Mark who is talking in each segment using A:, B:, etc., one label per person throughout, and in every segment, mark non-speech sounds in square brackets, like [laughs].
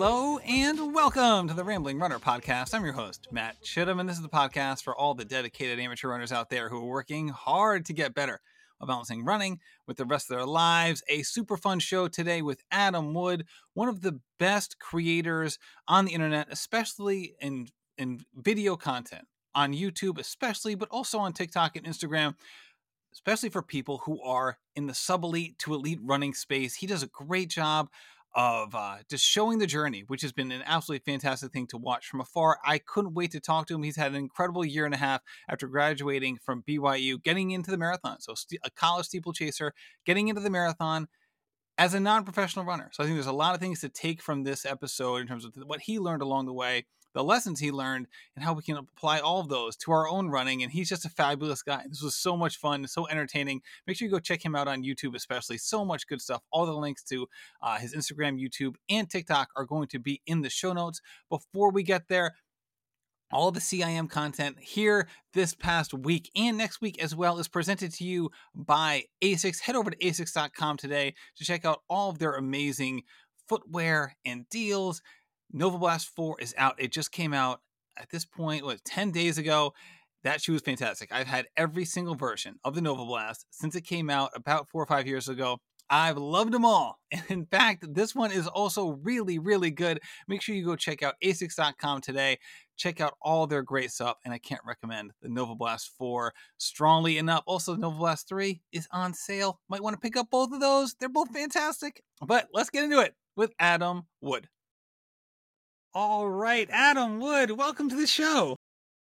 A: Hello and welcome to the Rambling Runner podcast. I'm your host, Matt Chittum, and this is the podcast for all the dedicated amateur runners out there who are working hard to get better while balancing running with the rest of their lives. A super fun show today with Adam Wood, one of the best creators on the internet, especially in, in video content on YouTube, especially, but also on TikTok and Instagram especially for people who are in the sub elite to elite running space. He does a great job of uh, just showing the journey, which has been an absolutely fantastic thing to watch from afar. I couldn't wait to talk to him. He's had an incredible year and a half after graduating from BYU, getting into the marathon. So, a college steeplechaser, getting into the marathon as a non professional runner. So, I think there's a lot of things to take from this episode in terms of what he learned along the way the lessons he learned and how we can apply all of those to our own running. And he's just a fabulous guy. This was so much fun, so entertaining. Make sure you go check him out on YouTube, especially. So much good stuff. All the links to uh, his Instagram, YouTube, and TikTok are going to be in the show notes. Before we get there, all the CIM content here this past week and next week as well is presented to you by ASICS. Head over to asics.com today to check out all of their amazing footwear and deals. Nova Blast 4 is out. It just came out at this point, what, 10 days ago. That shoe is fantastic. I've had every single version of the Nova Blast since it came out about four or five years ago. I've loved them all. [laughs] And in fact, this one is also really, really good. Make sure you go check out asics.com today. Check out all their great stuff. And I can't recommend the Nova Blast 4 strongly enough. Also, Nova Blast 3 is on sale. Might want to pick up both of those. They're both fantastic. But let's get into it with Adam Wood. All right, Adam Wood, welcome to the show.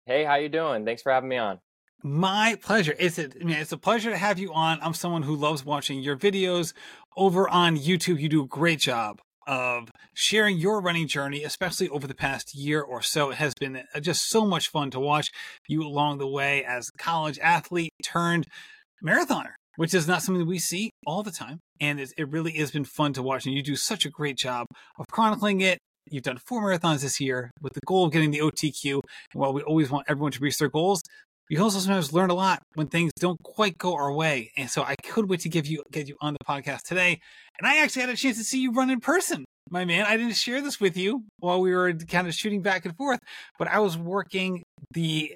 B: Hey, how you doing? Thanks for having me on.
A: My pleasure. It's a, I mean, it's a pleasure to have you on. I'm someone who loves watching your videos over on YouTube. You do a great job of sharing your running journey, especially over the past year or so. It has been uh, just so much fun to watch you along the way as a college athlete turned marathoner, which is not something we see all the time. And it, it really has been fun to watch. And you do such a great job of chronicling it You've done four marathons this year with the goal of getting the OTQ. And while we always want everyone to reach their goals, we also sometimes learn a lot when things don't quite go our way. And so I could wait to give you get you on the podcast today. And I actually had a chance to see you run in person, my man. I didn't share this with you while we were kind of shooting back and forth, but I was working the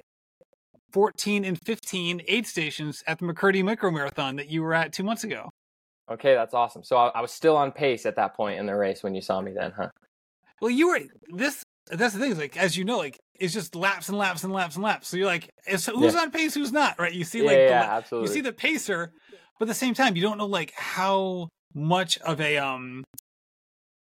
A: 14 and 15 aid stations at the McKirdy Micro Marathon that you were at two months ago.
B: Okay, that's awesome. So I, I was still on pace at that point in the race when you saw me then, huh?
A: Well, you were this. That's the thing. Is like as you know, like it's just laps and laps and laps and laps. So you're like, who's yeah. on pace, who's not, right? You see, like,
B: yeah,
A: the,
B: absolutely.
A: You see the pacer, but at the same time, you don't know like how much of a um,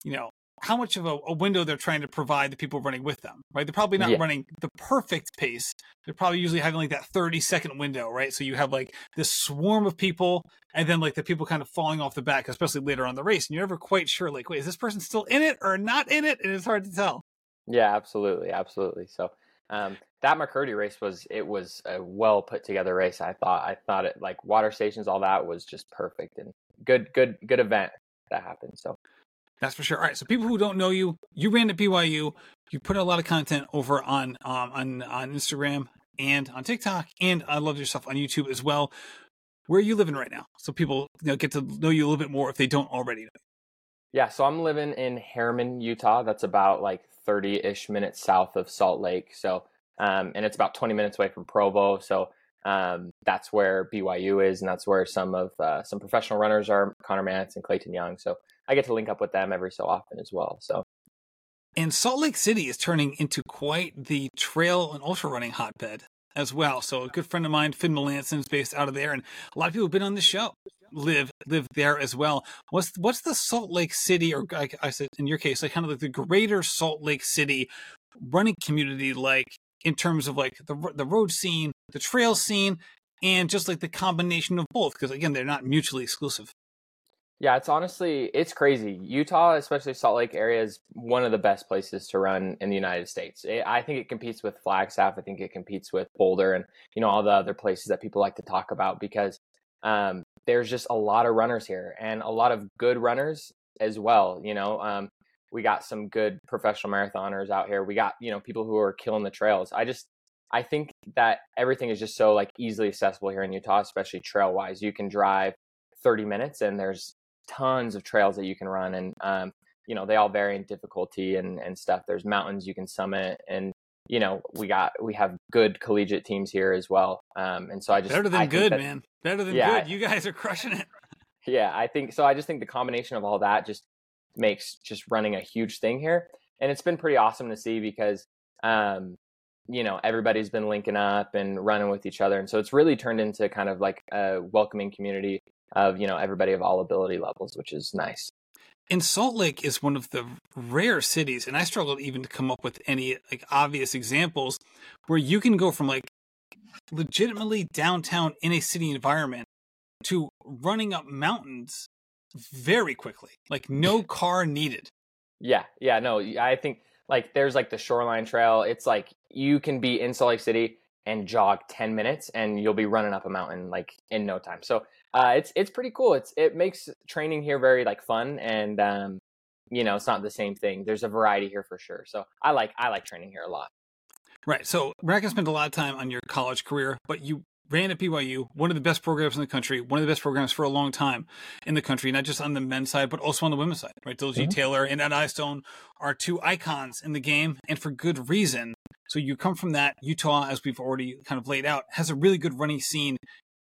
A: you know, how much of a, a, window they're trying to provide the people running with them, right? They're probably not yeah. running the perfect pace. They're probably usually having like that 30 second window, right? So you have like this swarm of people and then like the people kind of falling off the back, especially later on the race. And you're never quite sure, like, wait, is this person still in it or not in it? And it's hard to tell.
B: Yeah, absolutely. Absolutely. So, um, that McKirdy race was, it was a well put together race. I thought, I thought it like water stations, all that was just perfect and good, good, good event that happened. So,
A: that's for sure. All right. So people who don't know you, you ran at BYU. You put a lot of content over on um, on on Instagram and on TikTok, and I love your stuff on YouTube as well. Where are you living right now? So people you know, get to know you a little bit more if they don't already know.
B: Yeah. So I'm living in Herriman, Utah. That's about like 30 ish minutes south of Salt Lake. So um, and it's about 20 minutes away from Provo. So um, that's where BYU is, and that's where some of uh, some professional runners are, Connor Mantz and Clayton Young. So I get to link up with them every so often as well. So.
A: And Salt Lake City is turning into quite the trail and ultra running hotbed as well. So a good friend of mine, Finn Melanson, is based out of there, and a lot of people have been on the show live live there as well. What's what's the Salt Lake City, or I, I said in your case, like kind of like the greater Salt Lake City running community like in terms of like the the road scene, the trail scene, and just like the combination of both? Because again, they're not mutually exclusive.
B: Yeah, it's honestly it's crazy. Utah, especially Salt Lake area, is one of the best places to run in the United States. It, I think it competes with Flagstaff. I think it competes with Boulder, and you know all the other places that people like to talk about because um, there's just a lot of runners here and a lot of good runners as well. You know, um, we got some good professional marathoners out here. We got you know people who are killing the trails. I just I think that everything is just so like easily accessible here in Utah, especially trail wise. You can drive 30 minutes and there's tons of trails that you can run. And um, you know they all vary in difficulty and and stuff. There's mountains you can summit, and you know we got we have good collegiate teams here as well. Um, and so I just
A: better than
B: I
A: good, that, man. Better than yeah, good. You guys are crushing it.
B: Yeah, I think so. I just think the combination of all that just makes just running a huge thing here, and it's been pretty awesome to see because um, you know everybody's been linking up and running with each other and so it's really turned into kind of like a welcoming community of you know everybody of all ability levels which is nice
A: and Salt Lake is one of the rare cities, and I struggled even to come up with any like obvious examples where you can go from like legitimately downtown in a city environment to running up mountains very quickly, like no [laughs] car needed.
B: Yeah, yeah, no, I think like there's like the shoreline trail. It's like you can be in Salt Lake City and jog 10 minutes and you'll be running up a mountain like in no time. So uh, it's it's pretty cool. It's it makes training here very like fun and um, you know it's not the same thing. There's a variety here for sure. So I like I like training here a lot.
A: Right. So we're not gonna spend a lot of time on your college career, but you ran at BYU, one of the best programs in the country, one of the best programs for a long time in the country, not just on the men's side, but also on the women's side, right? Diljeet mm-hmm. Taylor and Ed Eyestone are two icons in the game, and for good reason. So you come from that. Utah, as we've already kind of laid out, has a really good running scene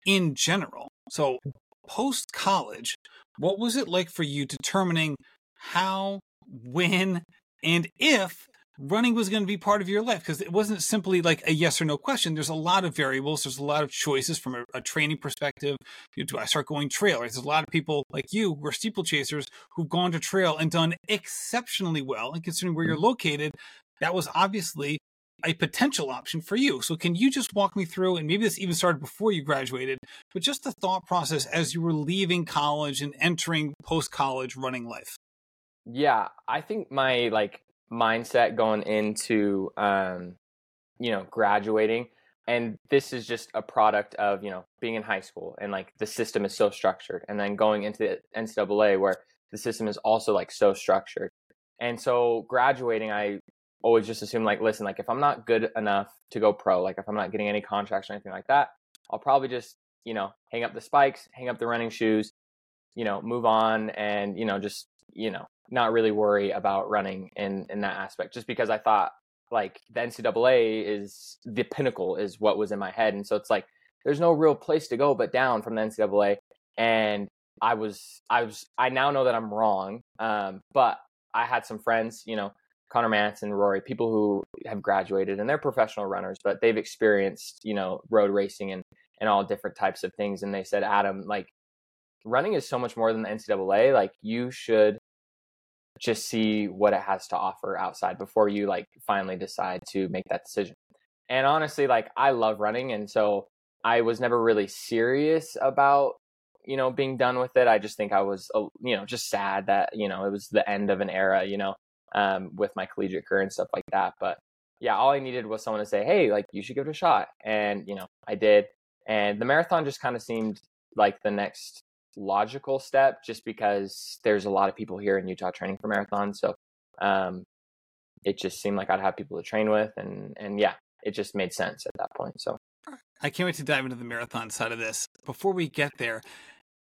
A: in general. So post college, what was it like for you determining how, when, and if running was going to be part of your life because it wasn't simply like a yes or no question. There's a lot of variables. There's a lot of choices from a, a training perspective. You know, do I start going trail? Right? There's a lot of people like you who are steeplechasers who've gone to trail and done exceptionally well. And considering where you're mm-hmm. located, that was obviously a potential option for you. So can you just walk me through, and maybe this even started before you graduated, but just the thought process as you were leaving college and entering post college running life?
B: Yeah, I think my like mindset going into um, you know graduating and this is just a product of you know being in high school and like the system is so structured and then going into the ncaa where the system is also like so structured and so graduating i always just assume like listen like if i'm not good enough to go pro like if i'm not getting any contracts or anything like that i'll probably just you know hang up the spikes hang up the running shoes you know move on and you know just you know not really worry about running in in that aspect just because i thought like the ncaa is the pinnacle is what was in my head and so it's like there's no real place to go but down from the ncaa and i was i was i now know that i'm wrong um, but i had some friends you know Mantz and Rory, people who have graduated and they're professional runners, but they've experienced, you know, road racing and, and all different types of things. And they said, Adam, like running is so much more than the NCAA. Like you should just see what it has to offer outside before you like finally decide to make that decision. And honestly, like I love running. And so I was never really serious about, you know, being done with it. I just think I was, uh, you know, just sad that, you know, it was the end of an era, you know, um, with my collegiate career and stuff like that. But yeah, all I needed was someone to say, hey, like you should give it a shot. And, you know, I did. And the marathon just kind of seemed like the next logical step just because there's a lot of people here in Utah training for marathons. So um, it just seemed like I'd have people to train with. And, and yeah, it just made sense at that point. So
A: I can't wait to dive into the marathon side of this. Before we get there,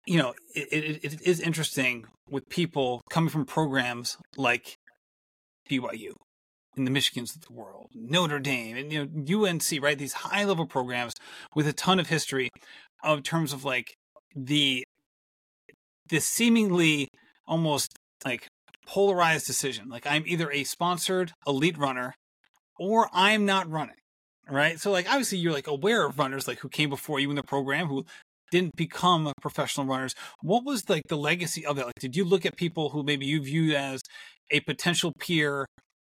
A: you know, it, it, it is interesting with people coming from programs like BYU and the Michigans of the world, Notre Dame, and you know UNC, right? These high level programs with a ton of history, of terms of like the this seemingly almost like polarized decision. Like I'm either a sponsored elite runner or I'm not running. Right. So like obviously you're like aware of runners like who came before you in the program who didn't become professional runners. What was like the legacy of that? Like did you look at people who maybe you viewed as a potential peer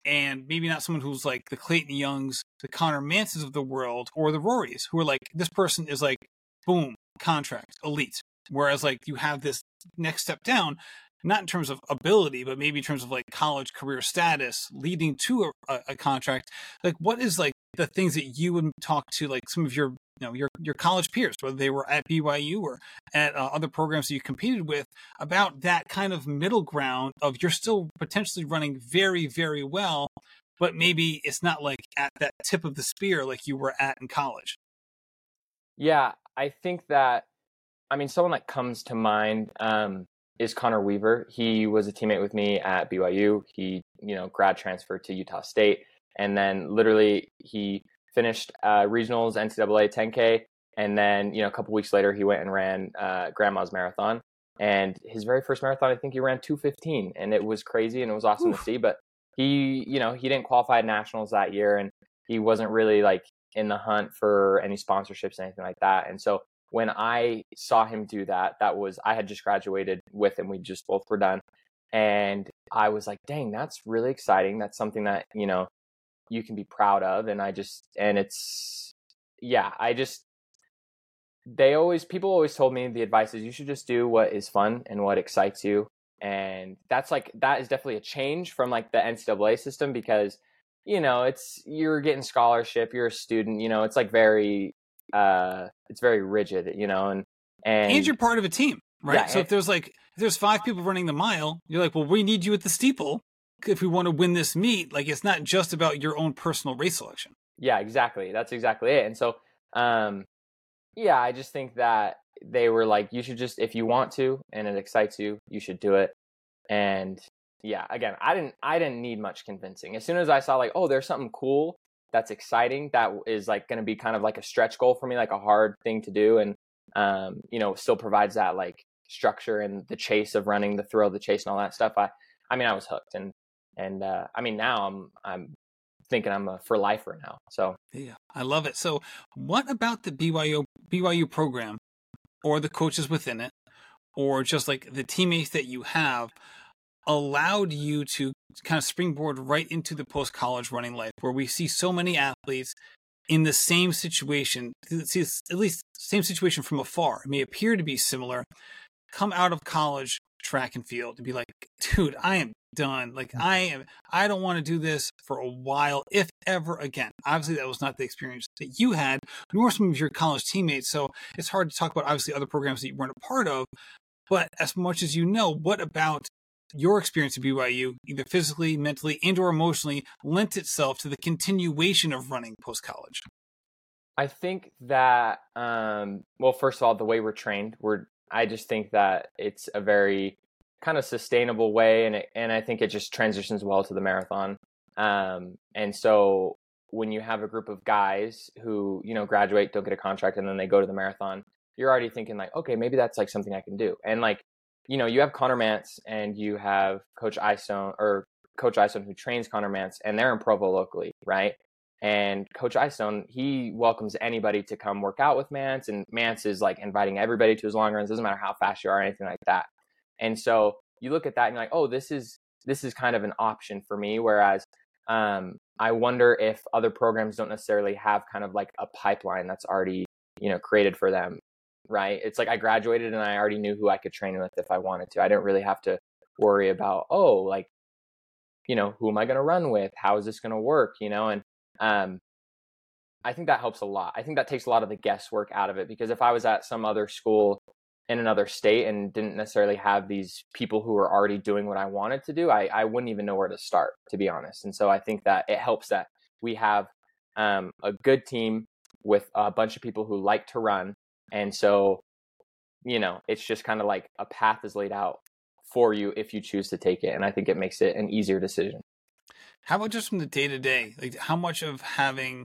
A: and maybe not someone who's like the Clayton Youngs, the Connor Mantzes of the world, or the Rorys, who are like, this person is like, boom, contract, elite. Whereas like you have this next step down, not in terms of ability, but maybe in terms of like college career status leading to a, a contract. Like, what is like the things that you would talk to like some of your you know your your college peers, whether they were at BYU or at uh, other programs that you competed with, about that kind of middle ground of you're still potentially running very very well, but maybe it's not like at that tip of the spear like you were at in college.
B: Yeah, I think that I mean, someone that comes to mind um, is Connor Weaver. He was a teammate with me at BYU. He, you know, grad transferred to Utah State, and then literally he finished uh, regionals NCAA 10K, and then you know a couple weeks later he went and ran uh, Grandma's Marathon. And his very first marathon, I think he ran 215, and it was crazy and it was awesome Oof. to see. But he, you know, he didn't qualify at nationals that year, and he wasn't really like in the hunt for any sponsorships, anything like that. And so when I saw him do that, that was I had just graduated with him. We just both were done. And I was like, dang, that's really exciting. That's something that, you know, you can be proud of. And I just and it's yeah, I just they always people always told me the advice is you should just do what is fun and what excites you. And that's like that is definitely a change from like the NCAA system because you know it's you're getting scholarship you're a student you know it's like very uh it's very rigid you know and and,
A: and you're part of a team right yeah, so and, if there's like if there's five people running the mile you're like well we need you at the steeple if we want to win this meet like it's not just about your own personal race selection
B: yeah exactly that's exactly it and so um yeah i just think that they were like you should just if you want to and it excites you you should do it and yeah, again, I didn't I didn't need much convincing. As soon as I saw like, oh, there's something cool that's exciting that is like going to be kind of like a stretch goal for me, like a hard thing to do, and um, you know, still provides that like structure and the chase of running, the thrill the chase, and all that stuff. I, I mean, I was hooked, and and uh, I mean, now I'm I'm thinking I'm a for lifer now. So
A: yeah, I love it. So, what about the BYU BYU program, or the coaches within it, or just like the teammates that you have? allowed you to kind of springboard right into the post college running life where we see so many athletes in the same situation, see at least same situation from afar. It may appear to be similar. Come out of college track and field and be like, dude, I am done. Like mm. I am I don't want to do this for a while, if ever again. Obviously that was not the experience that you had, nor some of your college teammates. So it's hard to talk about obviously other programs that you weren't a part of. But as much as you know, what about your experience at BYU, either physically, mentally, and or emotionally, lent itself to the continuation of running post college?
B: I think that um, well, first of all, the way we're trained, we're I just think that it's a very kind of sustainable way, and it, and I think it just transitions well to the marathon. Um, and so when you have a group of guys who you know graduate, don't get a contract, and then they go to the marathon, you're already thinking like, okay, maybe that's like something I can do. And like you know, you have Connor Mantz and you have Coach Eyestone or Coach Eyestone who trains Connor Mantz and they're in Provo locally, right? And Coach Eyestone, he welcomes anybody to come work out with Mantz, and Mantz is like inviting everybody to his long runs. Doesn't matter how fast you are or anything like that. And so you look at that and you're like, oh, this is this is kind of an option for me. Whereas um, I wonder if other programs don't necessarily have kind of like a pipeline that's already you know created for them right? It's like I graduated and I already knew who I could train with if I wanted to. I didn't really have to worry about, oh, like, you know, who am I going to run with? How is this going to work? You know, and um, I think that helps a lot. I think that takes a lot of the guesswork out of it because if I was at some other school in another state and didn't necessarily have these people who were already doing what I wanted to do, I, I wouldn't even know where to start, to be honest. And so I think that it helps that we have um, a good team with a bunch of people who like to run and so, you know, it's just kind of like a path is laid out for you if you choose to take it. And I think it makes it an easier decision.
A: How about just from the day to day? Like, how much of having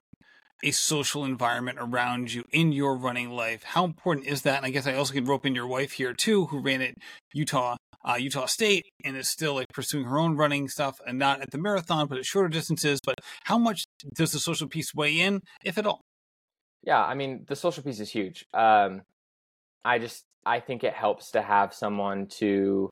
A: a social environment around you in your running life, how important is that? And I guess I also could rope in your wife here too, who ran at Utah, uh, Utah State, and is still like pursuing her own running stuff, and not at the marathon, but at shorter distances. But how much does the social piece weigh in, if at all?
B: Yeah, I mean, the social piece is huge. Um, I just I think it helps to have someone to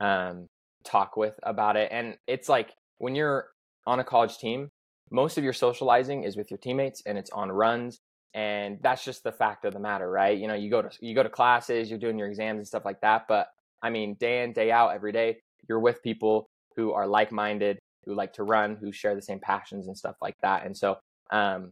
B: um, talk with about it, and it's like when you're on a college team, most of your socializing is with your teammates, and it's on runs, and that's just the fact of the matter, right? You know, you go to you go to classes, you're doing your exams and stuff like that, but I mean, day in day out, every day, you're with people who are like-minded, who like to run, who share the same passions and stuff like that, and so um,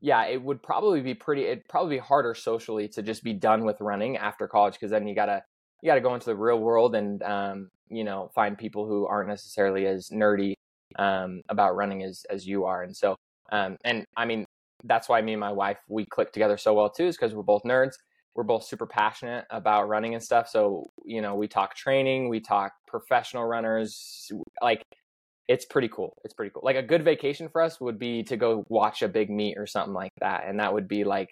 B: yeah, it would probably be pretty. It'd probably be harder socially to just be done with running after college because then you gotta you gotta go into the real world and um, you know find people who aren't necessarily as nerdy um, about running as as you are. And so um, and I mean that's why me and my wife we click together so well too is because we're both nerds. we're both super passionate about running and stuff. So, you know, we talk training, we talk professional runners. Like, it's pretty cool. It's pretty cool. Like, a good vacation for us would be to go watch a big meet or something like that. And that would be like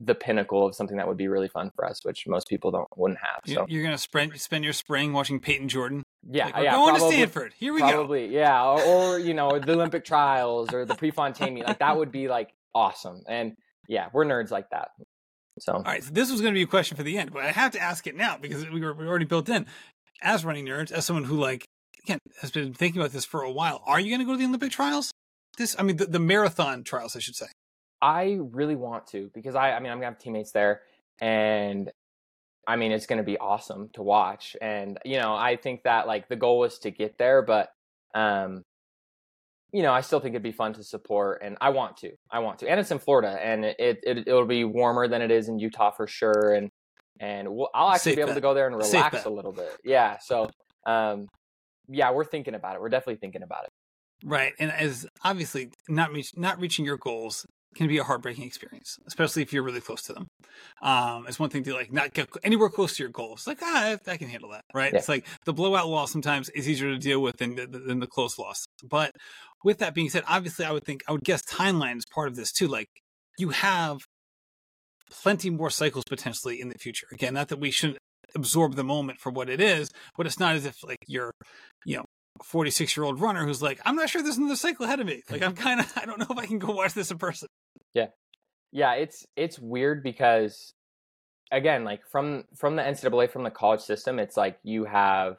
B: the pinnacle of something that would be really fun for us, which most people don't wouldn't have. So
A: you're gonna spend spend your spring watching Payton Jordan.
B: Yeah,
A: like,
B: yeah,
A: going
B: probably,
A: to Stanford. Here we go.
B: probably,
A: go.
B: yeah, or, or you know the Olympic trials or the Prefontaine meet. Like that would be like awesome. And yeah, we're nerds like that. So
A: all right, so this was going to be a question for the end, but I have to ask it now because we were, we were already built in. As running nerds, as someone who like again has been thinking about this for a while, are you going to go to the Olympic trials? This, I mean, the, the marathon trials, I should say.
B: I really want to because I, I mean, I'm gonna have teammates there, and I mean, it's gonna be awesome to watch. And you know, I think that like the goal was to get there, but um, you know, I still think it'd be fun to support, and I want to. I want to, and it's in Florida, and it, it it'll be warmer than it is in Utah for sure, and and we'll, I'll actually
A: Safe
B: be able
A: bet.
B: to go there and relax a little bit. Yeah, so um, yeah, we're thinking about it. We're definitely thinking about it.
A: Right, and as obviously not reach, not reaching your goals can be a heartbreaking experience, especially if you're really close to them. Um, it's one thing to like not get anywhere close to your goals. Like ah, I, I can handle that, right?
B: Yeah.
A: It's like the blowout loss sometimes is easier to deal with than the, than the close loss. But with that being said, obviously, I would think I would guess timeline is part of this too. Like you have plenty more cycles potentially in the future. Again, not that we shouldn't absorb the moment for what it is, but it's not as if like you're, you know, 46 year old runner who's like, I'm not sure there's another cycle ahead of me. Like, I'm kind of, [laughs] I don't know if I can go watch this in person.
B: Yeah. Yeah, it's it's weird because again like from from the ncaa from the college system it's like you have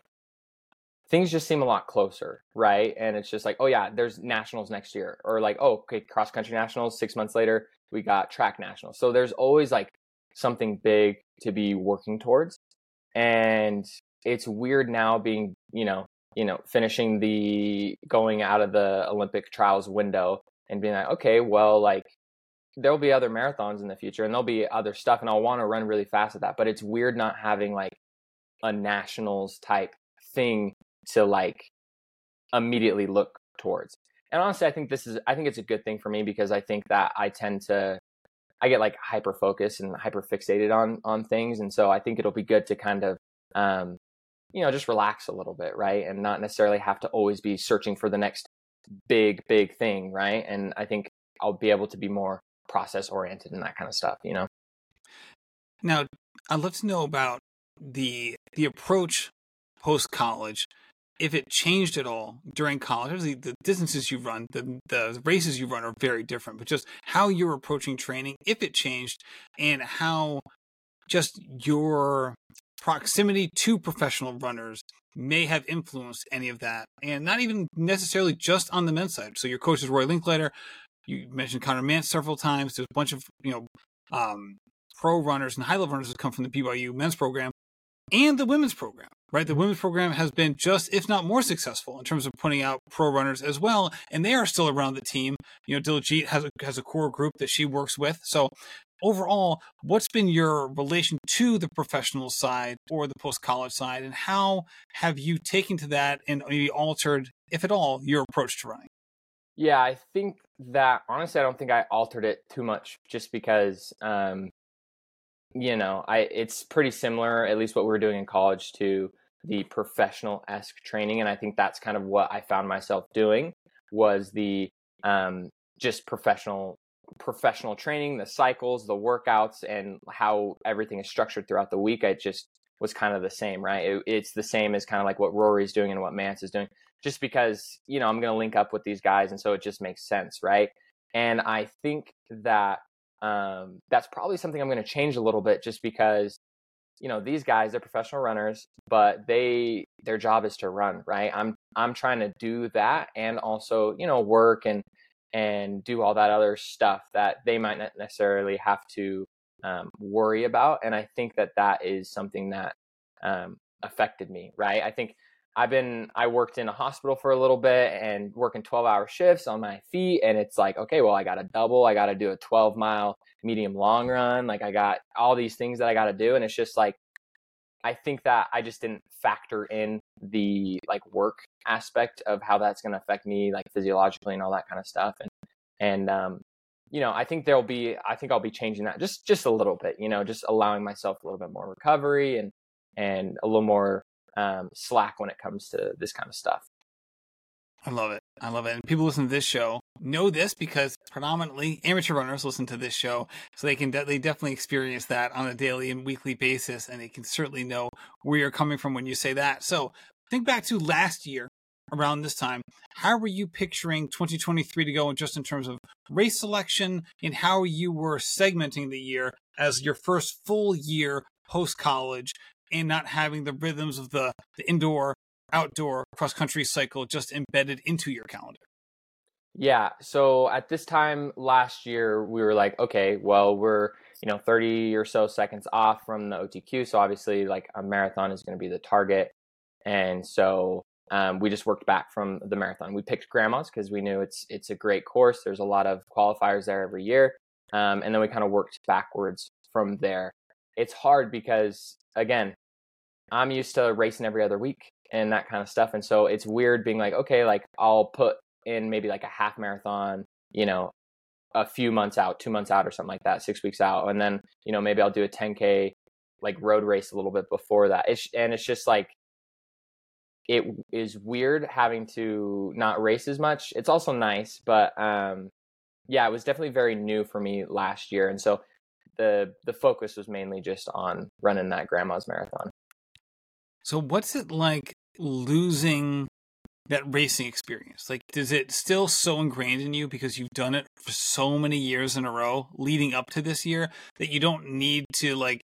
B: things just seem a lot closer right? And it's just like oh yeah there's nationals next year or like oh okay cross country nationals. Six months later we got track nationals. So there's always like something big to be working towards. And it's weird now being you know you know finishing the going out of the olympic trials window and being like okay well like there'll be other marathons in the future and there'll be other stuff and I'll want to run really fast at that. But it's weird not having like a nationals type thing to like immediately look towards. And honestly, I think this is I think it's a good thing for me because I think that I tend to I get like hyper focused and hyper fixated on on things. And so I think it'll be good to kind of um you know just relax a little bit, right? And not necessarily have to always be searching for the next big, big thing, right? And I think I'll be able to be more process oriented and that kind of stuff, you know?
A: Now, I'd love to know about the the approach post college. If it changed at all during college, obviously the distances you run, the the races you run are very different, but just how you're approaching training, if it changed, and how just your proximity to professional runners may have influenced any of that, and not even necessarily just on the men's side. So your coach is Rory Linkletter. You mentioned Connor Mantz several times. There's a bunch of you know um, pro runners and high level runners that come from the BYU men's program and the women's program. Right, the women's program has been just, if not more successful, in terms of putting out pro runners as well, and they are still around the team. You know, Diljeet has a has a core group that she works with. So, overall, what's been your relation to the professional side or the post college side, and how have you taken to that and maybe altered, if at all, your approach to running?
B: Yeah, I think that honestly, I don't think I altered it too much just because, um, you know, I it's pretty similar, at least what we were doing in college, to the professional esque training, and I think that's kind of what I found myself doing was the um, just professional professional training, the cycles, the workouts, and how everything is structured throughout the week. I just was kind of the same, right? It, it's the same as kind of like what Rory's doing and what Mantz is doing, just because you know I'm going to link up with these guys, and so it just makes sense, right? And I think that um, that's probably something I'm going to change a little bit, just because you know these guys they're professional runners, but they their job is to run, right? I'm I'm trying to do that and also you know work and and do all that other stuff that they might not necessarily have to um, worry about. And I think that that is something that um, affected me, right? I think I've been, I worked in a hospital for a little bit and working 12 hour shifts on my feet. And it's like, okay, well, I got to double, I got to do a 12 mile medium long run. Like I got all these things that I got to do. And it's just like, I think that I just didn't factor in the like work aspect of how that's going to affect me, like physiologically and all that kind of stuff. And and um, you know, I think there'll be, I think I'll be changing that just, just a little bit, you know, just allowing myself a little bit more recovery and, and a little more um, slack when it comes to this kind of stuff.
A: I love it. I love it. And people listen to this show know this because predominantly amateur runners listen to this show, so they can de- they definitely experience that on a daily and weekly basis, and they can certainly know where you're coming from when you say that. So think back to last year around this time. How were you picturing 2023 to go, and just in terms of race selection, and how you were segmenting the year as your first full year post college, and not having the rhythms of the the indoor outdoor cross country cycle just embedded into your calendar?
B: Yeah. So at this time last year, we were like, okay, well, we're, you know, 30 or so seconds off from the OTQ. So obviously, like a marathon is going to be the target. And so um, we just worked back from the marathon. We picked grandmas because we knew it's it's a great course. There's a lot of qualifiers there every year, um, and then we kind of worked backwards from there. It's hard because again, I'm used to racing every other week, and that kind of stuff. And so it's weird being like, okay, like I'll put in maybe like a half marathon, you know, a few months out, two months out or something like that, six weeks out. And then, you know, maybe I'll do a 10K like road race a little bit before that. It's, and it's just like, it is weird having to not race as much. It's also nice, but um, yeah, it was definitely very new for me last year. And so the, the focus was mainly just on running that grandma's marathon.
A: So what's it like losing that racing experience? Like, does it still so ingrained in you because you've done it for so many years in a row leading up to this year that you don't need to like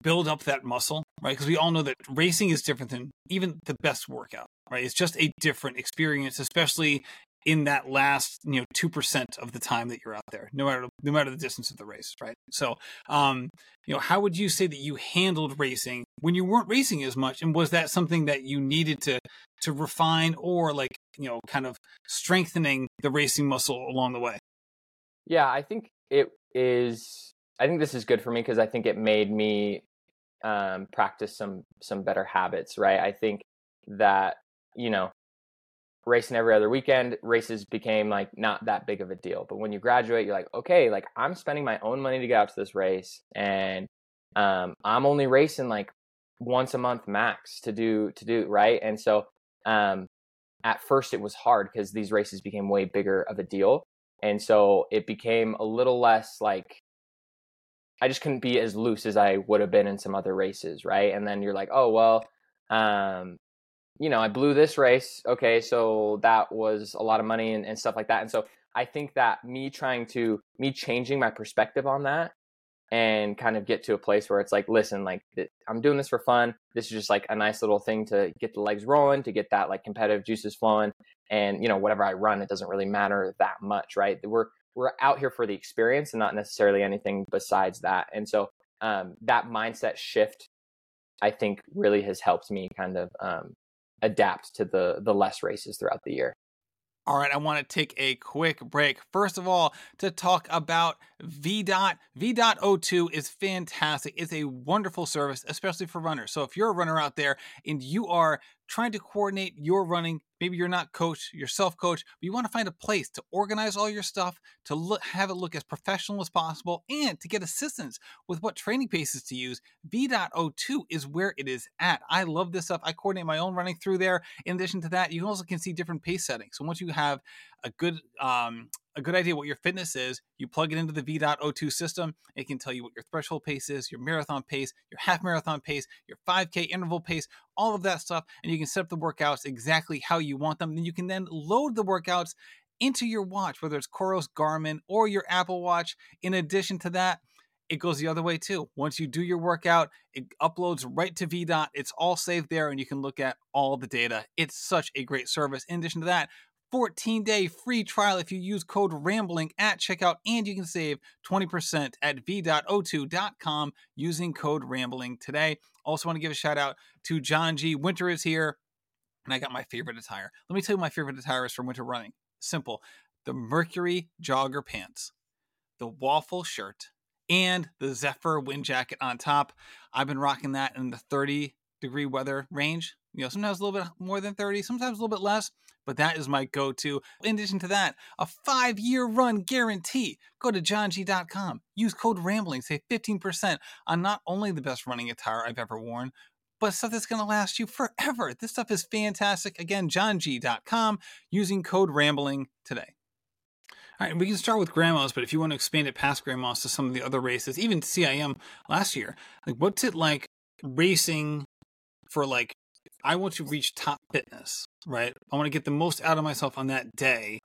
A: build up that muscle, right? Because we all know that racing is different than even the best workout, right? It's just a different experience, especially in that last you know two percent of the time that you're out there, no matter no matter the distance of the race, right? So, um, you know, how would you say that you handled racing when you weren't racing as much, and was that something that you needed to to refine or like you know kind of strengthening the racing muscle along the way?
B: Yeah, I think it is. I think this is good for me because I think it made me um, practice some some better habits, right? I think that you know racing every other weekend, races became like not that big of a deal. But when you graduate, you're like, okay, like I'm spending my own money to get out to this race, and um, I'm only racing like once a month max to do to do right. And so um, at first it was hard because these races became way bigger of a deal, and so it became a little less like I just couldn't be as loose as I would have been in some other races, right? And then you're like, oh well, um, you know, I blew this race. Okay, so that was a lot of money and, and stuff like that. And so I think that me trying to me changing my perspective on that and kind of get to a place where it's like, listen, like I'm doing this for fun. This is just like a nice little thing to get the legs rolling, to get that like competitive juices flowing. And you know, whatever I run, it doesn't really matter that much, right? We're we're out here for the experience and not necessarily anything besides that. And so um, that mindset shift, I think, really has helped me kind of um, adapt to the the less races throughout the year.
A: All right, I want to take a quick break. First of all, to talk about VDOT. VDOT02 is fantastic. It's a wonderful service, especially for runners. So if you're a runner out there and you are trying to coordinate your running Maybe you're not coach, you're self coach, but you want to find a place to organize all your stuff, to look, have it look as professional as possible, and to get assistance with what training paces to use. VDOT O2 is where it is at. I love this stuff. I coordinate my own running through there. In addition to that, you also can see different pace settings. So once you have a good um, a good idea what your fitness is. You plug it into the VDOT O2 system. It can tell you what your threshold pace is, your marathon pace, your half marathon pace, your 5K interval pace, all of that stuff. And you can set up the workouts exactly how you want them. Then you can then load the workouts into your watch, whether it's Coros, Garmin, or your Apple Watch. In addition to that, it goes the other way too. Once you do your workout, it uploads right to VDOT. It's all saved there, and you can look at all the data. It's such a great service. In addition to that, 14 day free trial if you use code RAMBLING at checkout, and you can save 20% at vdoto2.com using code RAMBLING today. Also, want to give a shout out to Janji. Winter is here, and I got my favorite attire. Let me tell you my favorite attire is for winter running. Simple the Mercury jogger pants, the waffle shirt, and the Zephyr wind jacket on top. I've been rocking that in the 30 degree weather range. You know, sometimes a little bit more than 30, sometimes a little bit less but that is my go to. In addition to that, a five year run guarantee. Go to janji.com, use code RAMBLING, save 15% on not only the best running attire I've ever worn, but stuff that's going to last you forever. This stuff is fantastic. Again, janji.com, using code RAMBLING today. All right, we can start with grandmas, but if you want to expand it past grandmas to some of the other races, even CIM last year, like what's it like racing for like I want to reach top fitness, right? I want to get the most out of myself on that day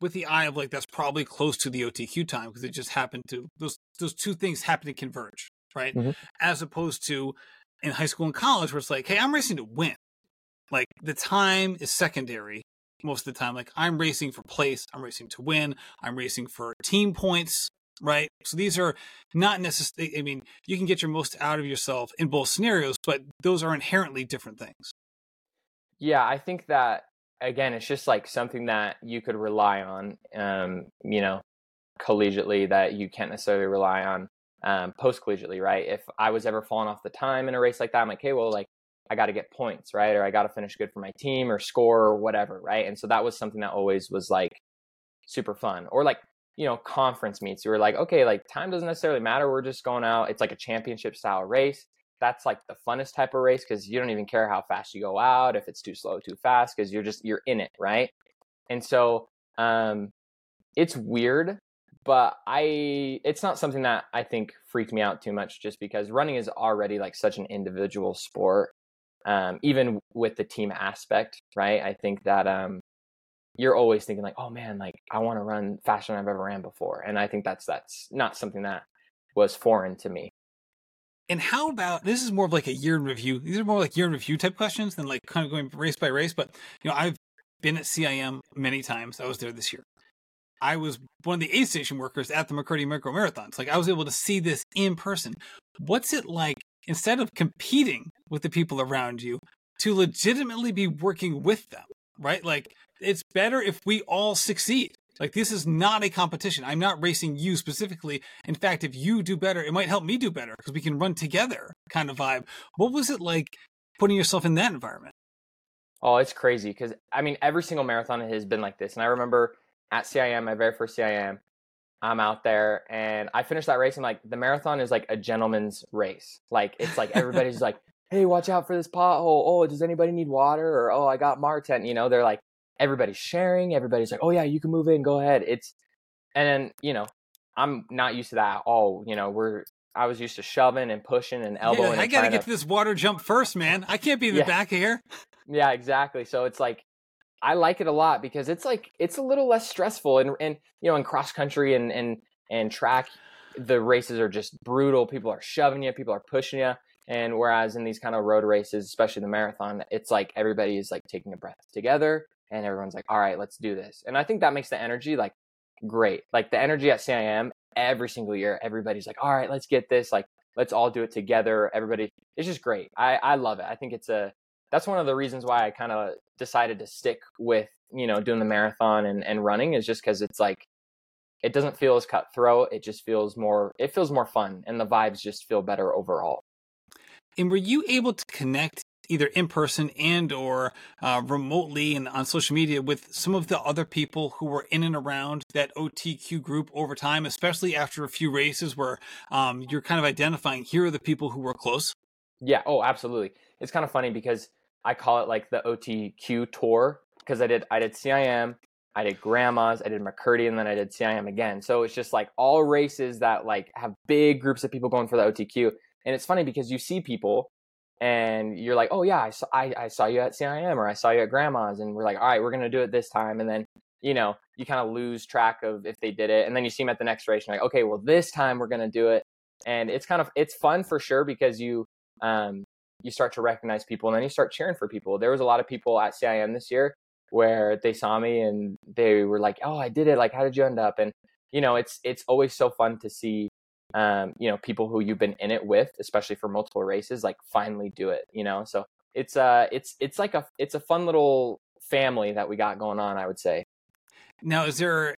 A: with the eye of like that's probably close to the OTQ time because it just happened to those those two things happen to converge, right? Mm-hmm. As opposed to in high school and college where it's like, hey, I'm racing to win. Like the time is secondary most of the time. Like I'm racing for place, I'm racing to win, I'm racing for team points, right? So these are not necessarily, I mean, you can get your most out of yourself in both scenarios, but those are inherently different things.
B: Yeah, I think that, again, it's just like something that you could rely on, um, you know, collegiately that you can't necessarily rely on um, post collegiately, right? If I was ever falling off the time in a race like that, I'm like, hey, well, like, I got to get points, right? Or I got to finish good for my team or score or whatever, right? And so that was something that always was like super fun. Or like you know, conference meets. You were like, okay, like time doesn't necessarily matter. We're just going out. It's like a championship style race. That's like the funnest type of race because you don't even care how fast you go out, if it's too slow, too fast, because you're just you're in it, right? And so um it's weird, but I it's not something that I think freaked me out too much just because running is already like such an individual sport. Um, even with the team aspect, right? I think that um you're always thinking like, oh man, like I want to run faster than I've ever ran before. And I think that's that's not something that was foreign to me.
A: And how about this is more of like a year in review. These are more like year in review type questions than like kind of going race by race. But you know, I've been at CIM many times. I was there this year. I was one of the aid station workers at the McKirdy Micro Marathons. Like I was able to see this in person. What's it like instead of competing with the people around you to legitimately be working with them? Right? Like it's better if we all succeed. Like this is not a competition. I'm not racing you specifically. In fact, if you do better, it might help me do better because we can run together kind of vibe. What was it like putting yourself in that environment?
B: Oh, it's crazy because I mean every single marathon has been like this. And I remember at CIM, my very first CIM, I'm out there and I finished that race and like the marathon is like a gentleman's race. Like it's like everybody's like, hey, watch out for this pothole. Oh, does anybody need water? Or oh, I got Maurten. You know, they're like everybody's sharing. Everybody's like, oh yeah, you can move in, go ahead. It's and then you know, I'm not used to that at all. You know, we're I was used to shoving and pushing and elbowing.
A: Yeah, I got to get to this water jump first, man. I can't be in the yeah. back here.
B: Yeah, exactly. So it's like I like it a lot because it's like it's a little less stressful and and you know in cross country and and and track the races are just brutal. People are shoving you, people are pushing you. And whereas in these kind of road races, especially the marathon, it's like everybody is like taking a breath together and everyone's like, all right, let's do this. And I think that makes the energy like great. Like the energy at CIM every single year, everybody's like, all right, let's get this. Like, let's all do it together. Everybody, it's just great. I, I love it. I think it's a, that's one of the reasons why I kind of decided to stick with, you know, doing the marathon and, and running is just because it's like, it doesn't feel as cutthroat. It just feels more, it feels more fun and the vibes just feel better overall.
A: And were you able to connect either in person and or uh, remotely and on social media with some of the other people who were in and around that OTQ group over time, especially after a few races where um, you're kind of identifying here are the people who were close?
B: Yeah. Oh, absolutely. It's kind of funny because I call it like the OTQ tour because I did I did CIM, I did grandmas, I did McKirdy, and then I did CIM again. So it's just like all races that like have big groups of people going for the OTQ. And it's funny because you see people and you're like, oh yeah, I saw, I, I saw you at CIM or I saw you at grandma's. And we're like, all right, we're going to do it this time. And then, you know, you kind of lose track of if they did it. And then you see them at the next race and like, okay, well, this time we're going to do it. And it's kind of, it's fun for sure because you, um, you start to recognize people and then you start cheering for people. There was a lot of people at CIM this year where they saw me and they were like, "Oh, I did it! Like, how did you end up?" And you know, it's it's always so fun to see um, you know, people who you've been in it with, especially for multiple races, like finally do it, you know? So it's uh it's it's like a it's a fun little family that we got going on, I would say.
A: Now, is there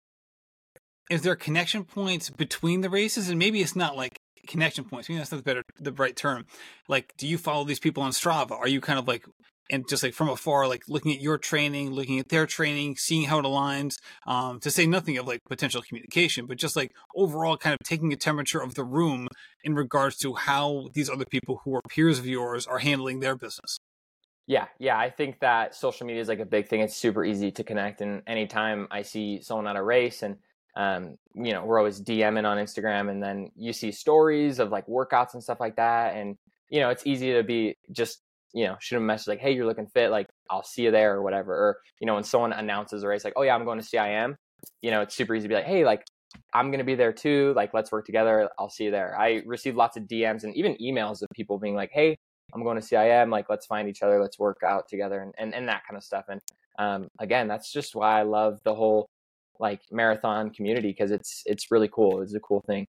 A: is there connection points between the races and maybe it's not like connection points maybe that's not the better the right term like do you follow these people on strava are you kind of like and just like from afar, like looking at your training, looking at their training, seeing how it aligns, um, to say nothing of like potential communication, but just like overall kind of taking a temperature of the room in regards to how these other people who are peers of yours are handling their business.
B: Yeah, yeah, I think that social media is like a big thing. It's super easy to connect, and anytime I see someone at a race, and um, you know, we're always DMing on Instagram, and then you see stories of like workouts and stuff like that, and you know, it's easy to be just you know shoot a message like, hey, you're looking fit, like I'll see you there or whatever, or you know, when someone announces a race, like, oh yeah, I'm going to CIM, you know, it's super easy to be like, hey, like I'm going to be there too. Like, let's work together. I'll see you there. I received lots of DMs and even emails of people being like, hey, I'm going to CIM. Like, let's find each other. Let's work out together and, and, and that kind of stuff. And um, again, that's just why I love the whole like marathon community because it's it's really cool. It's a cool thing.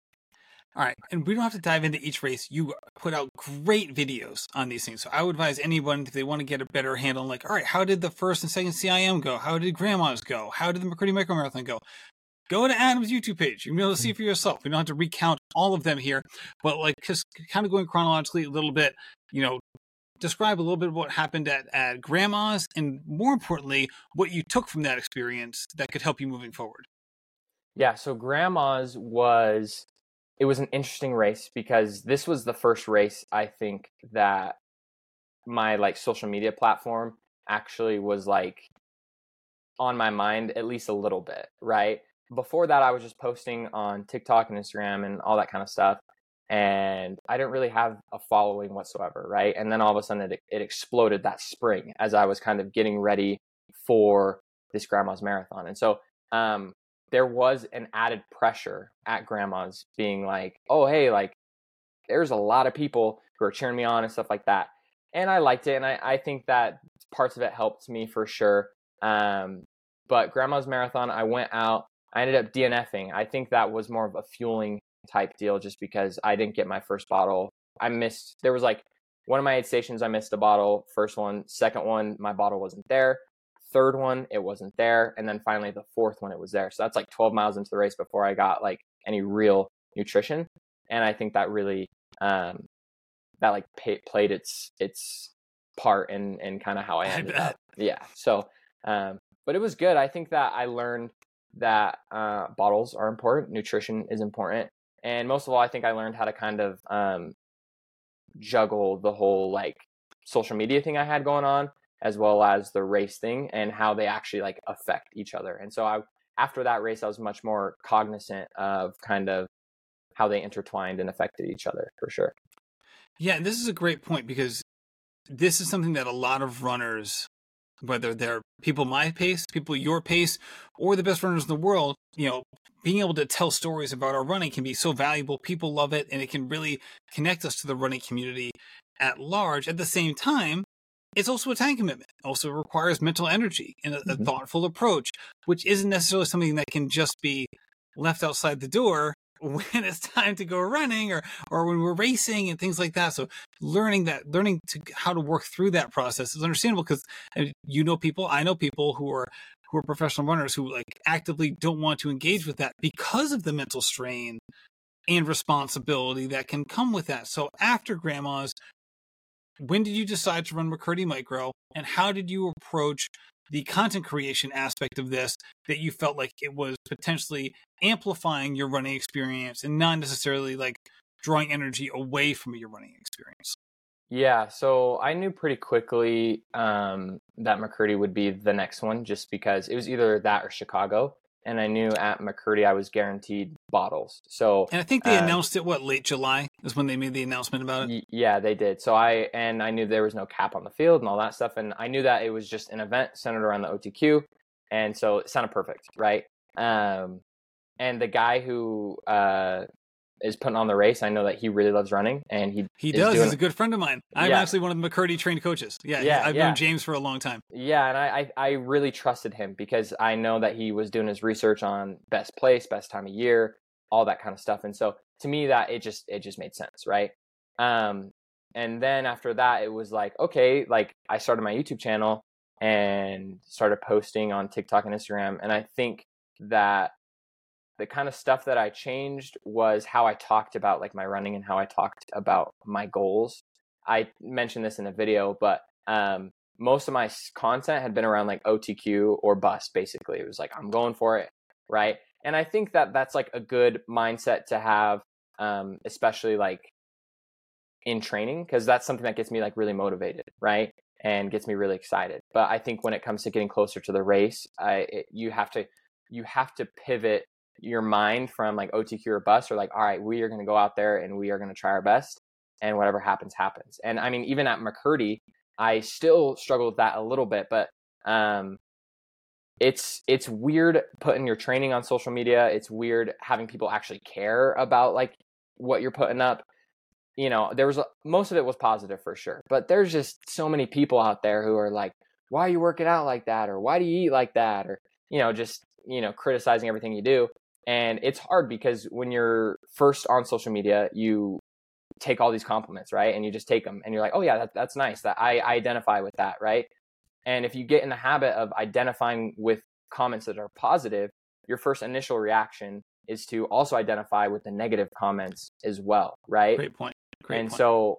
A: All right, and we don't have to dive into each race. You put out great videos on these things, so I would advise anyone if they want to get a better handle, on like, all right, how did the first and second CIM go? How did Grandma's go? How did the McKirdy Micro Marathon go? go to Adam's YouTube page. You'll be able to see mm. for yourself. We don't have to recount all of them here, but like just kind of going chronologically a little bit, you know, describe a little bit of what happened at, at grandma's and more importantly, what you took from that experience that could help you moving forward.
B: Yeah. So grandma's was, it was an interesting race because this was the first race I think that my like social media platform actually was like on my mind at least a little bit, right? before that, I was just posting on TikTok and Instagram and all that kind of stuff. And I didn't really have a following whatsoever, right? And then all of a sudden it, it exploded that spring as I was kind of getting ready for this grandma's marathon. And so um, there was an added pressure at grandma's being like, oh, hey, like there's a lot of people who are cheering me on and stuff like that. And I liked it. And I, I think that parts of it helped me for sure. Um, but grandma's marathon, I went out I ended up DNFing. I think that was more of a fueling type deal just because I didn't get my first bottle. I missed, there was like one of my aid stations, I missed a bottle. First one, second one, my bottle wasn't there. Third one, it wasn't there. And then finally, the fourth one, it was there. So that's like 12 miles into the race before I got like any real nutrition. And I think that really, um, that like pay, played its, its part in, in kind of how I ended I up. Yeah. So, um, but it was good. I think that I learned that uh, bottles are important, nutrition is important, and most of all, I think I learned how to kind of um, juggle the whole like social media thing I had going on, as well as the race thing, and how they actually like affect each other. And so I, after that race, I was much more cognizant of kind of how they intertwined and affected each other for sure.
A: Yeah, this is a great point because this is something that a lot of runners whether they're people my pace, people your pace, or the best runners in the world, you know, being able to tell stories about our running can be so valuable. People love it, and it can really connect us to the running community at large. At the same time, it's also a time commitment. It also requires mental energy and a, mm-hmm. a thoughtful approach, which isn't necessarily something that can just be left outside the door [laughs] when it's time to go running or or when we're racing and things like that so learning that learning to how to work through that process is understandable because you know people i know people who are who are professional runners who like actively don't want to engage with that because of the mental strain and responsibility that can come with that so after grandma's when did you decide to run McKirdy Micro and how did you approach the content creation aspect of this that you felt like it was potentially amplifying your running experience and not necessarily like drawing energy away from your running experience?
B: Yeah, so I knew pretty quickly um, that McKirdy would be the next one just because it was either that or Chicago and I knew at McKirdy I was guaranteed bottles. So
A: and I think they um, announced it what late July is when they made the announcement about it.
B: Y- yeah, they did. So I and I knew there was no cap on the field and all that stuff, and I knew that it was just an event centered around the OTQ, and so it sounded perfect, right? Um, and the guy who uh, is putting on the race. I know that he really loves running, and he
A: he does. Doing... He's a good friend of mine. I'm yeah. actually one of the McKirdy trained coaches. Yeah, yeah. I've yeah. known James for a long time.
B: Yeah, and I, I I really trusted him because I know that he was doing his research on best place, best time of year, all that kind of stuff. And so to me, that it just it just made sense, right? Um, and then after that, it was like okay, like I started my YouTube channel and started posting on TikTok and Instagram, and I think that the kind of stuff that I changed was how I talked about like my running and how I talked about my goals. I mentioned this in a video, but um, most of my content had been around like OTQ or bust. Basically, it was like I'm going for it, right? And I think that that's like a good mindset to have, um, especially like in training, because that's something that gets me like really motivated, right? And gets me really excited. But I think when it comes to getting closer to the race, I it, you have to you have to pivot your mind from like OTQ or bust or like, all right, we are going to go out there and we are going to try our best and whatever happens, happens. And I mean, even at McKirdy, I still struggle with that a little bit, but um, it's it's weird putting your training on social media. It's weird having people actually care about like what you're putting up. You know, there was most of it was positive for sure, but there's just so many people out there who are like, "Why are you working out like that?" or "Why do you eat like that?" or you know, just you know, criticizing everything you do. And it's hard because when you're first on social media, you take all these compliments, right? And you just take them and you're like, oh yeah, that, that's nice. That I, I identify with that, right? And if you get in the habit of identifying with comments that are positive, your first initial reaction is to also identify with the negative comments as well, right?
A: Great point. Great
B: and
A: point.
B: so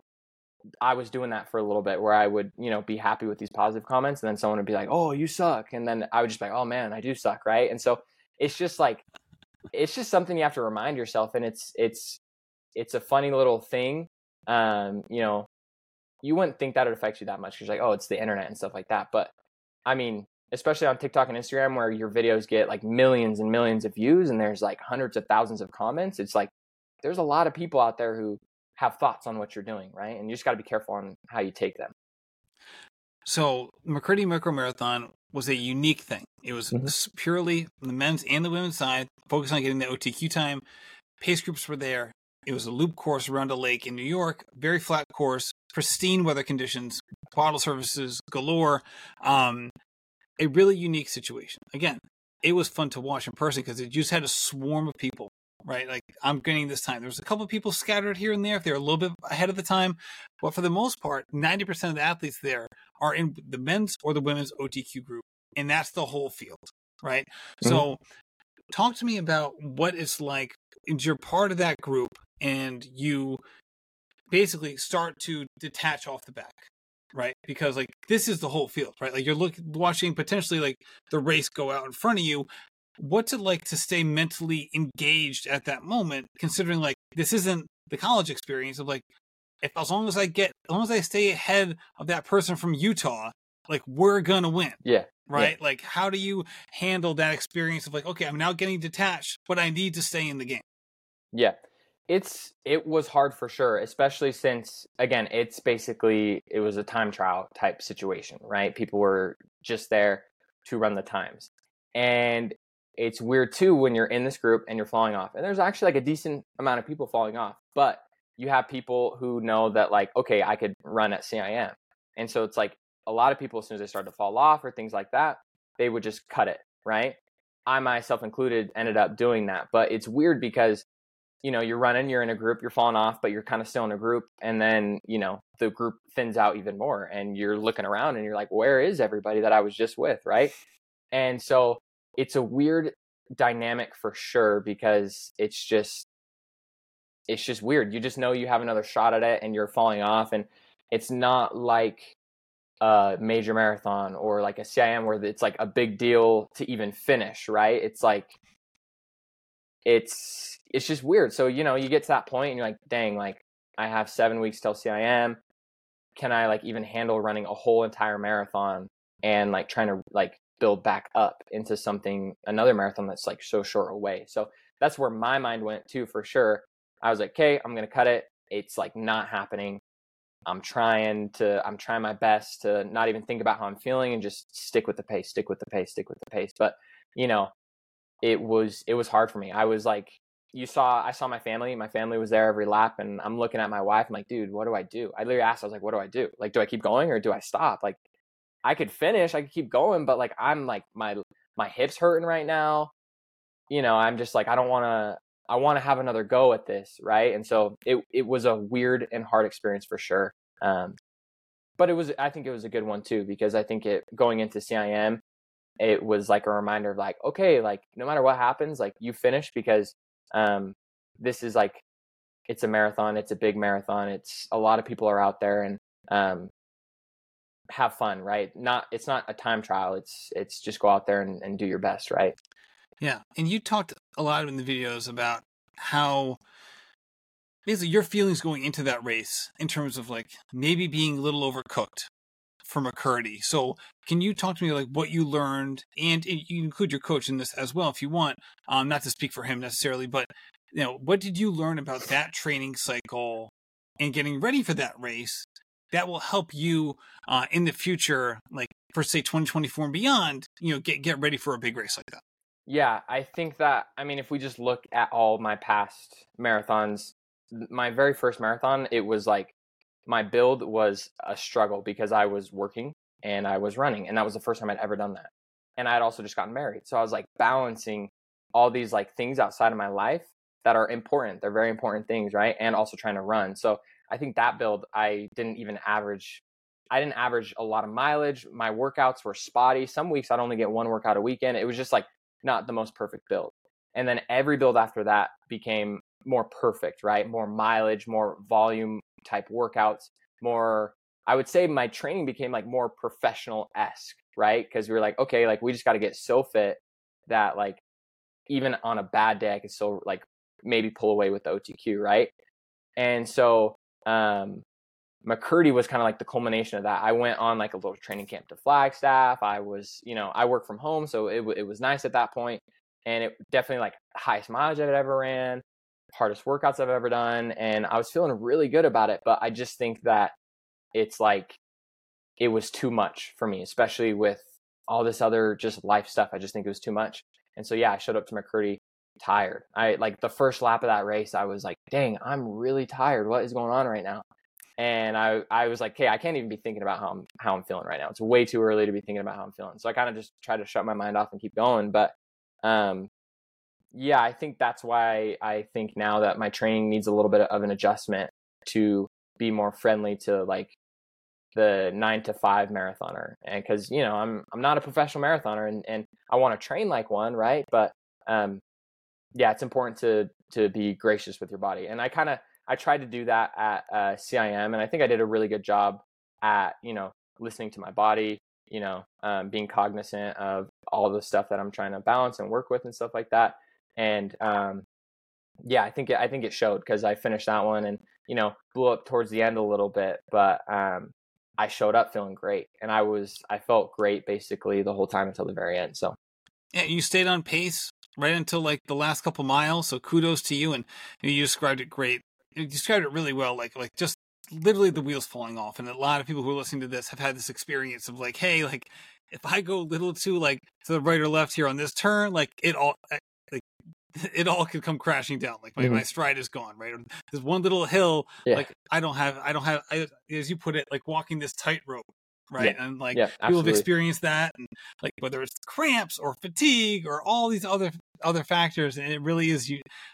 B: I was doing that for a little bit where I would, you know, be happy with these positive comments and then someone would be like, "Oh, you suck." And then I would just be like, "Oh man, I do suck," right? And so it's just like it's just something you have to remind yourself and it's it's it's a funny little thing. Um, you know, you wouldn't think that it affects you that much because like, oh, it's the internet and stuff like that. But I mean, especially on TikTok and Instagram where your videos get like millions and millions of views and there's like hundreds of thousands of comments, it's like there's a lot of people out there who have thoughts on what you're doing, right? And you just got to be careful on how you take them.
A: So, McKirdy Micro Marathon was a unique thing. It was mm-hmm. purely the men's and the women's side, focused on getting the OTQ time. Pace groups were there. It was a loop course around a lake in New York, very flat course, pristine weather conditions, bottle services galore. Um, a really unique situation. Again, it was fun to watch in person because it just had a swarm of people, right? Like I'm getting this time. There was a couple of people scattered here and there if they're a little bit ahead of the time, but for the most part, 90% of the athletes there are in the men's or the women's OTQ group, and that's the whole field, right? Mm-hmm. So, talk to me about what it's like. You're part of that group, and you basically start to detach off the back right because like this is the whole field right like you're looking watching potentially like the race go out in front of you what's it like to stay mentally engaged at that moment considering like this isn't the college experience of like if as long as i get as long as i stay ahead of that person from utah like we're gonna win
B: yeah
A: right?
B: Yeah.
A: like how do you handle that experience of like okay i'm now getting detached but i need to stay in the game.
B: Yeah. It's it was hard for sure especially since again it's basically it was a time trial type situation right? People were just there to run the times. And it's weird too when you're in this group and you're falling off and there's actually like a decent amount of people falling off but you have people who know that like okay i could run at cim and so it's like a lot of people as soon as they start to fall off or things like that they would just cut it right i myself included ended up doing that but it's weird because you know, you're running, you're in a group, you're falling off, but you're kind of still in a group. And then, you know, the group thins out even more and you're looking around and you're like, where is everybody that I was just with? Right. And so it's a weird dynamic for sure because it's just, it's just weird. You just know you have another shot at it and you're falling off. And it's not like a major marathon or like a CIM where it's like a big deal to even finish. Right. It's like, it's it's just weird. So, you know, you get to that point and you're like, dang, like I have seven weeks till CIM. Can I like even handle running a whole entire marathon and like trying to like build back up into something another marathon that's like so short away. So that's where my mind went too for sure. I was like, okay, I'm gonna cut it. It's like not happening. I'm trying to I'm trying my best to not even think about how I'm feeling and just stick with the pace, stick with the pace, stick with the pace. But you know, it was it was hard for me. I was like you saw I saw my family. My family was there every lap, and I'm looking at my wife. I'm like, dude, what do I do? I literally asked. I was like, what do I do? Like, do I keep going or do I stop? Like, I could finish. I could keep going, but like, I'm like my my hips hurting right now. You know, I'm just like, I don't want to. I want to have another go at this, right? And so it it was a weird and hard experience for sure. Um, but it was I think it was a good one too because I think it going into CIM, it was like a reminder of like, okay, like no matter what happens, like you finish because um, this is like it's a marathon it's a big marathon it's a lot of people are out there and um, have fun, right? Not it's not a time trial. It's it's just go out there and, and do your best, right?
A: Yeah. And you talked a lot in the videos about how basically your feelings going into that race in terms of like maybe being a little overcooked for McKirdy. So can you talk to me like what you learned and you include your coach in this as well if you want, um, not to speak for him necessarily, but you know, what did you learn about that training cycle and getting ready for that race that will help you uh, in the future, like for say 2024 and beyond, you know, get, get ready for a big race like that?
B: Yeah, I think that, I mean, if we just look at all my past marathons, my very first marathon, it was like my build was a struggle because I was working and I was running. And that was the first time I'd ever done that. And I had also just gotten married. So I was like balancing all these like things outside of my life that are important. They're very important things, right? And also trying to run. So I think that build, I didn't even average. I didn't average a lot of mileage. My workouts were spotty. Some weeks I'd only get one workout a weekend. It was just like not the most perfect build. And then every build after that became more perfect, right? More mileage, more volume type workouts, more I would say my training became like more professional esque, right? Because we were like, okay, like we just got to get so fit that like even on a bad day, I could still like maybe pull away with the OTQ, right? And so um, McKirdy was kind of like the culmination of that. I went on like a little training camp to Flagstaff. I was, you know, I work from home, so it it was nice at that point, and it definitely like highest mileage I've ever ran hardest workouts I've ever done. And I was feeling really good about it. But I just think that it's like, it was too much for me, especially with all this other just life stuff. I just think it was too much. And so, yeah, I showed up to McKirdy tired. I like the first lap of that race, I was like, dang, I'm really tired. What is going on right now? And I, I was like, hey, I can't even be thinking about how I'm, how I'm feeling right now. It's way too early to be thinking about how I'm feeling. So I kind of just tried to shut my mind off and keep going. But um, yeah, I think that's why I think now that my training needs a little bit of an adjustment to be more friendly to like the nine to five marathoner. And cause you know, I'm, I'm not a professional marathoner and, and I want to train like one. Right. But, um, yeah, it's important to, to be gracious with your body. And I kind of, I tried to do that at uh, CIM and I think I did a really good job at, you know, listening to my body, you know, um, being cognizant of all the stuff that I'm trying to balance and work with and stuff like that and um, yeah, I think it, I think it showed because I finished that one and you know blew up towards the end a little bit, but um, I showed up feeling great, and I was I felt great basically the whole time until the very end. So
A: yeah, you stayed on pace right until like the last couple miles. So kudos to you, and you described it great. You described it really well, like like just literally the wheels falling off. And a lot of people who are listening to this have had this experience of like, hey, like if I go a little too like to the right or left here on this turn, like it all like [laughs] it all could come crashing down. Like my, mm-hmm. my stride is gone, right? There's one little hill, yeah. like I don't have, I don't have, I, as you put it, like walking this tightrope, right? Yeah. And like yeah, people have experienced that, and like whether it's cramps or fatigue or all these other other factors, and it really is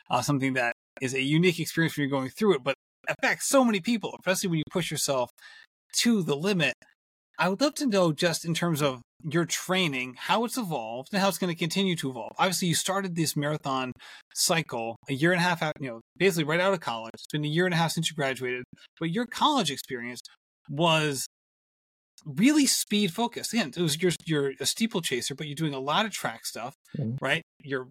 A: uh, something that is a unique experience when you're going through it, but affects so many people, especially when you push yourself to the limit. I would love to know just in terms of your training, how it's evolved and how it's going to continue to evolve. Obviously, you started this marathon cycle a year and a half out, you know, basically right out of college. It's been a year and a half since you graduated, but your college experience was really speed focused. Again, it was you're you're a steeplechaser, but you're doing a lot of track stuff, mm-hmm. right? You're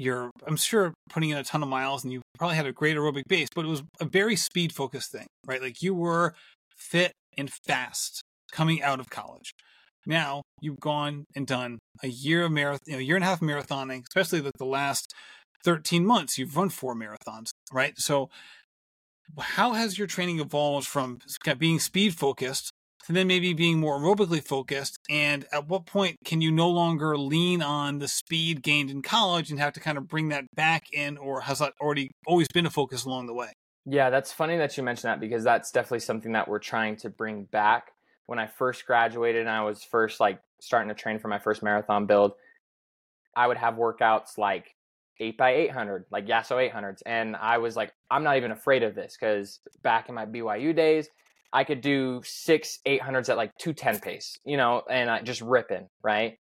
A: you're I'm sure putting in a ton of miles and you probably had a great aerobic base, but it was a very speed focused thing, right? Like you were fit and fast coming out of college. Now you've gone and done a year of marathon, you know, year and a half marathoning, especially the, the last 13 months, you've run four marathons, right? So how has your training evolved from being speed focused to then maybe being more aerobically focused? And at what point can you no longer lean on the speed gained in college and have to kind of bring that back in, or has that already always been a focus along the way?
B: Yeah, that's funny that you mentioned that because that's definitely something that we're trying to bring back when I first graduated and I was first like starting to train for my first marathon build, I would have workouts like eight by 800, like Yasso 800s. And I was like, I'm not even afraid of this because back in my BYU days, I could do six 800s at like 210 pace, you know, and I just ripping, right?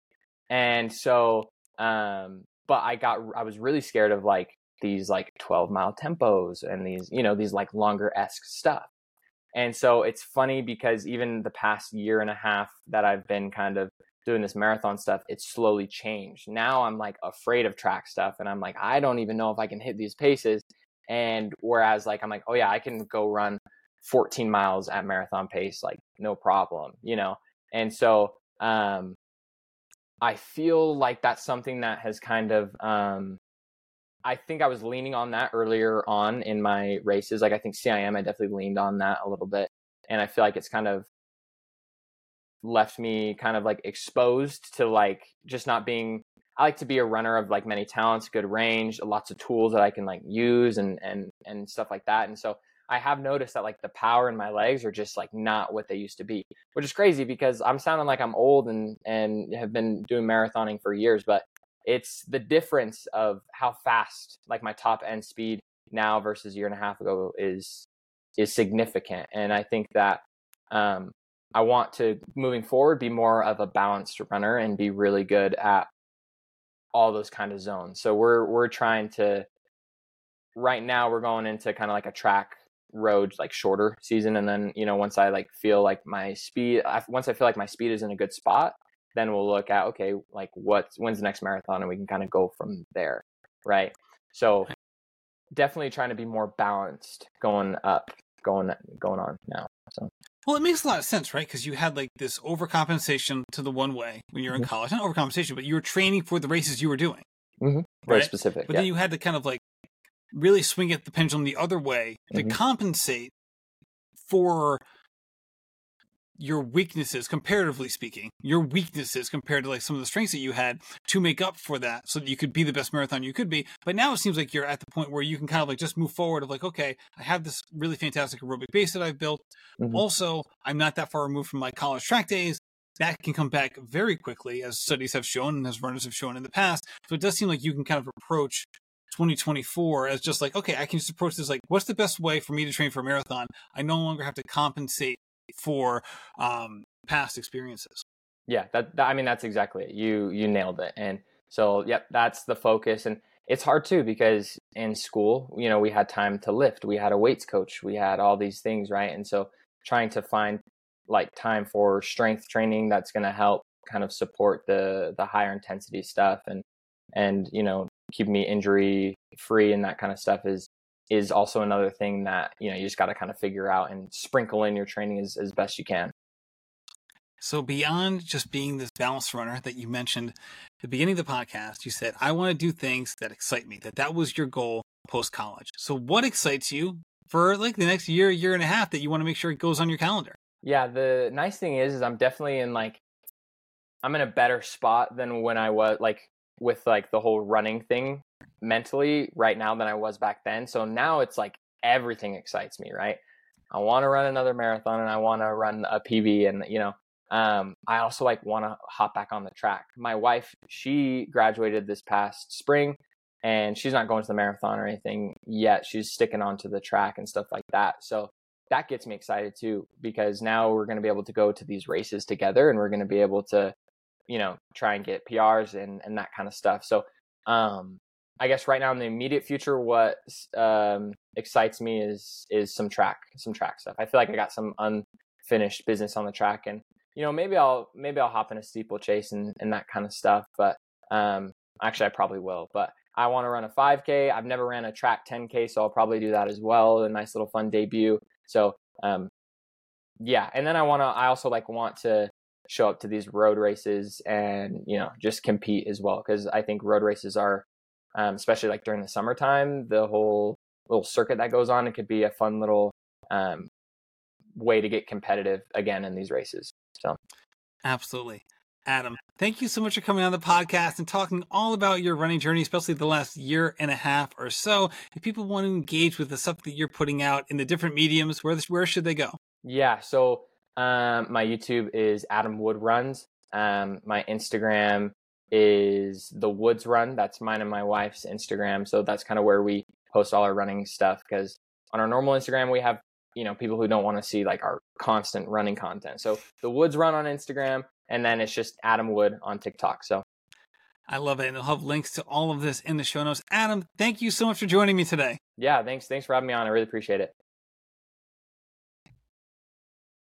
B: And so, um, but I got, I was really scared of like these like 12 mile tempos and these, you know, these like longer esque stuff. And so it's funny because even the past year and a half that I've been kind of doing this marathon stuff, it's slowly changed. Now I'm like afraid of track stuff and I'm like, I don't even know if I can hit these paces. And whereas like I'm like, oh yeah, I can go run 14 miles at marathon pace, like no problem, you know? And so um I feel like that's something that has kind of um I think I was leaning on that earlier on in my races. Like I think CIM, I definitely leaned on that a little bit. And I feel like it's kind of left me kind of like exposed to like just not being I like to be a runner of like many talents, good range, lots of tools that I can like use and and and stuff like that. And so I have noticed that like the power in my legs are just like not what they used to be, which is crazy because I'm sounding like I'm old and and have been doing marathoning for years, but it's the difference of how fast like my top end speed now versus a year and a half ago is is significant. And I think that um, I want to moving forward be more of a balanced runner and be really good at all those kind of zones. So we're we're trying to right now we're going into kind of like a track road like shorter season and then you know once I like feel like my speed once I feel like my speed is in a good spot then we'll look at okay like what when's the next marathon and we can kind of go from there right so definitely trying to be more balanced going up going going on now so
A: well, it makes a lot of sense, right? Because you had like this overcompensation to the one way when you're in mm-hmm. college. Not overcompensation, but you were training for the races you were doing.
B: Mm-hmm. Very right? specific.
A: But yeah. then you had to kind of like really swing at the pendulum the other way to mm-hmm. compensate for your weaknesses comparatively speaking your weaknesses compared to like some of the strengths that you had to make up for that so that you could be the best marathon you could be but now it seems like you're at the point where you can kind of like just move forward of like okay i have this really fantastic aerobic base that i've built mm-hmm. also i'm not that far removed from my college track days that can come back very quickly as studies have shown and as runners have shown in the past so it does seem like you can kind of approach 2024 as just like okay i can just approach this like what's the best way for me to train for a marathon i no longer have to compensate for um, past experiences.
B: Yeah, that, that I mean that's exactly it. You you nailed it. And so yep, that's the focus. And it's hard too because in school, you know, we had time to lift, we had a weights coach, we had all these things, right? And so trying to find like time for strength training that's going to help kind of support the the higher intensity stuff and and you know keep me injury free and that kind of stuff is is also another thing that you know you just got to kind of figure out and sprinkle in your training as, as best you can.
A: So beyond just being this balanced runner that you mentioned at the beginning of the podcast you said i want to do things that excite me that that was your goal post college so what excites you for like the next year year and a half that you want to make sure it goes on your calendar?
B: Yeah the nice thing is is i'm definitely in like i'm in a better spot than when i was like with like the whole running thing mentally right now than I was back then. So now it's like everything excites me, right? I want to run another marathon and I want to run a PB and you know, um, I also like want to hop back on the track. My wife, she graduated this past spring and she's not going to the marathon or anything yet. She's sticking on to the track and stuff like that. So that gets me excited too because now we're going to be able to go to these races together and we're going to be able to you know try and get PRs and and that kind of stuff. So um I guess right now in the immediate future, what um, excites me is is some track, some track stuff. I feel like I got some unfinished business on the track, and you know maybe I'll maybe I'll hop in a steeplechase and and that kind of stuff. But um, actually, I probably will. But I want to run a 5K. I've never ran a track 10K, so I'll probably do that as well. A nice little fun debut. So um, yeah, and then I want to. I also like want to show up to these road races and you know just compete as well because I think road races are um, especially like during the summertime, the whole little circuit that goes on, it could be a fun little um, way to get competitive again in these races. So,
A: absolutely. Adam, thank you so much for coming on the podcast and talking all about your running journey, especially the last year and a half or so. If people want to engage with the stuff that you're putting out in the different mediums, where where should they go?
B: Yeah, so um, my YouTube is Adam Wood Runs. Um, my Instagram is the Woods Run. That's mine and my wife's Instagram. So that's kind of where we post all our running stuff because on our normal Instagram we have you know people who don't want to see like our constant running content. So the Woods Run on Instagram, and then it's just Adam Wood on TikTok. So
A: I love it, and I'll have links to all of this in the show notes. Adam, thank you so much for joining me today.
B: Yeah, thanks. Thanks for having me on. I really appreciate it.